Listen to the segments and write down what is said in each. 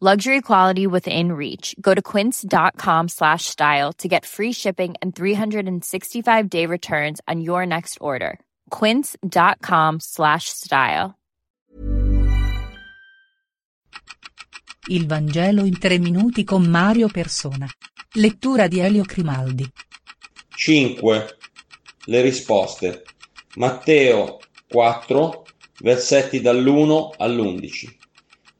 Luxury quality within reach. Go to quince.com slash style to get free shipping and 365 day returns on your next order. Quince.com slash style. Il Vangelo in tre minuti con Mario Persona. Lettura di Elio Crimaldi. 5. Le risposte. Matteo 4, versetti dall'1 all'11.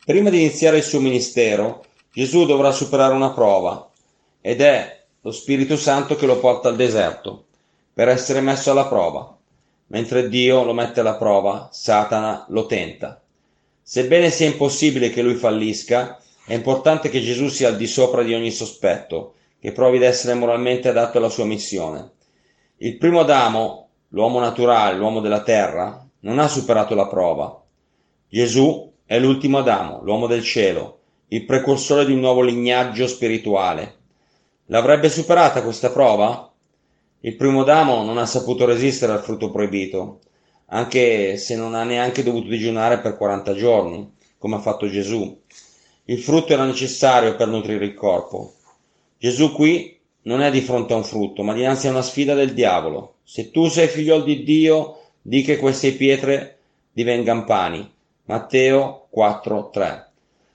Prima di iniziare il suo ministero, Gesù dovrà superare una prova ed è lo Spirito Santo che lo porta al deserto per essere messo alla prova. Mentre Dio lo mette alla prova, Satana lo tenta. Sebbene sia impossibile che lui fallisca, è importante che Gesù sia al di sopra di ogni sospetto, che provi ad essere moralmente adatto alla sua missione. Il primo Adamo, l'uomo naturale, l'uomo della terra, non ha superato la prova. Gesù è l'ultimo Adamo, l'uomo del cielo, il precursore di un nuovo lignaggio spirituale. L'avrebbe superata questa prova? Il primo Adamo non ha saputo resistere al frutto proibito, anche se non ha neanche dovuto digiunare per 40 giorni, come ha fatto Gesù. Il frutto era necessario per nutrire il corpo. Gesù qui non è di fronte a un frutto, ma dinanzi a una sfida del diavolo. Se tu sei figlio di Dio, di che queste pietre divengano pani. Matteo 4:3.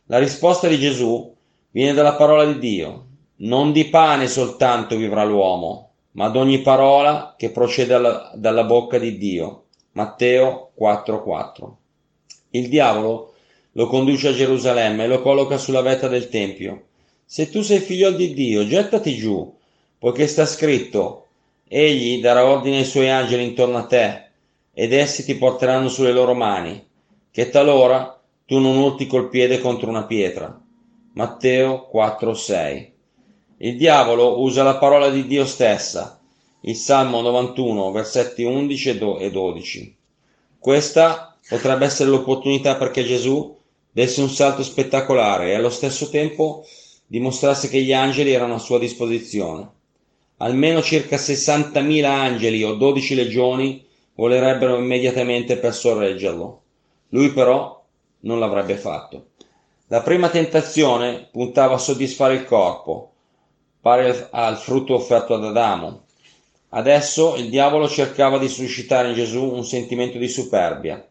La risposta di Gesù viene dalla parola di Dio. Non di pane soltanto vivrà l'uomo, ma ad ogni parola che procede alla, dalla bocca di Dio. Matteo 4:4. Il diavolo lo conduce a Gerusalemme e lo colloca sulla vetta del Tempio. Se tu sei figlio di Dio, gettati giù, poiché sta scritto, egli darà ordine ai suoi angeli intorno a te, ed essi ti porteranno sulle loro mani, che talora tu non urti col piede contro una pietra. Matteo 4:6. Il diavolo usa la parola di Dio stessa il Salmo 91, versetti 11 e 12. Questa potrebbe essere l'opportunità perché Gesù desse un salto spettacolare e allo stesso tempo dimostrasse che gli angeli erano a sua disposizione. Almeno circa 60.000 angeli o 12 legioni volerebbero immediatamente per sorreggerlo. Lui però non l'avrebbe fatto. La prima tentazione puntava a soddisfare il corpo, pari al frutto offerto ad Adamo, Adesso il diavolo cercava di suscitare in Gesù un sentimento di superbia.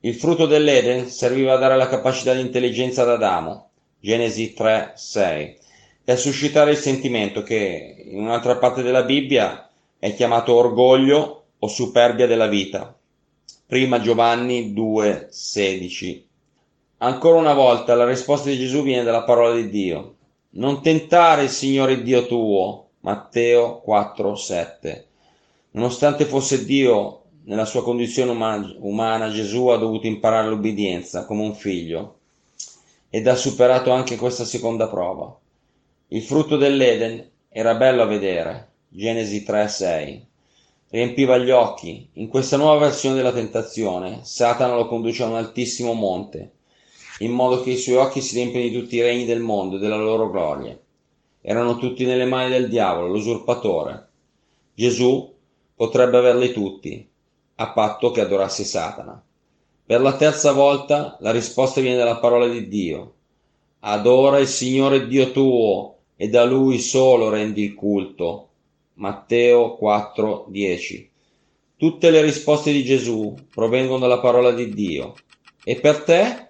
Il frutto dell'Eden serviva a dare la capacità di intelligenza ad Adamo, Genesi 3, 6, e a suscitare il sentimento che in un'altra parte della Bibbia è chiamato orgoglio o superbia della vita. Prima Giovanni 2, 16. Ancora una volta la risposta di Gesù viene dalla parola di Dio. Non tentare il Signore Dio tuo, Matteo 4:7. Nonostante fosse Dio, nella sua condizione umana, Gesù ha dovuto imparare l'obbedienza come un figlio ed ha superato anche questa seconda prova. Il frutto dell'Eden era bello a vedere, Genesi 3:6. Riempiva gli occhi. In questa nuova versione della tentazione, Satana lo conduce a un altissimo monte, in modo che i suoi occhi si riempiono di tutti i regni del mondo e della loro gloria erano tutti nelle mani del diavolo, l'usurpatore. Gesù potrebbe averli tutti, a patto che adorasse Satana. Per la terza volta la risposta viene dalla parola di Dio. Adora il Signore Dio tuo e da Lui solo rendi il culto. Matteo 4:10. Tutte le risposte di Gesù provengono dalla parola di Dio. E per te?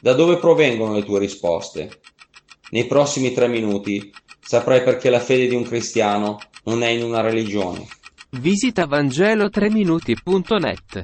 Da dove provengono le tue risposte? Nei prossimi tre minuti saprai perché la fede di un cristiano non è in una religione. Visita Vangelo3minuti.net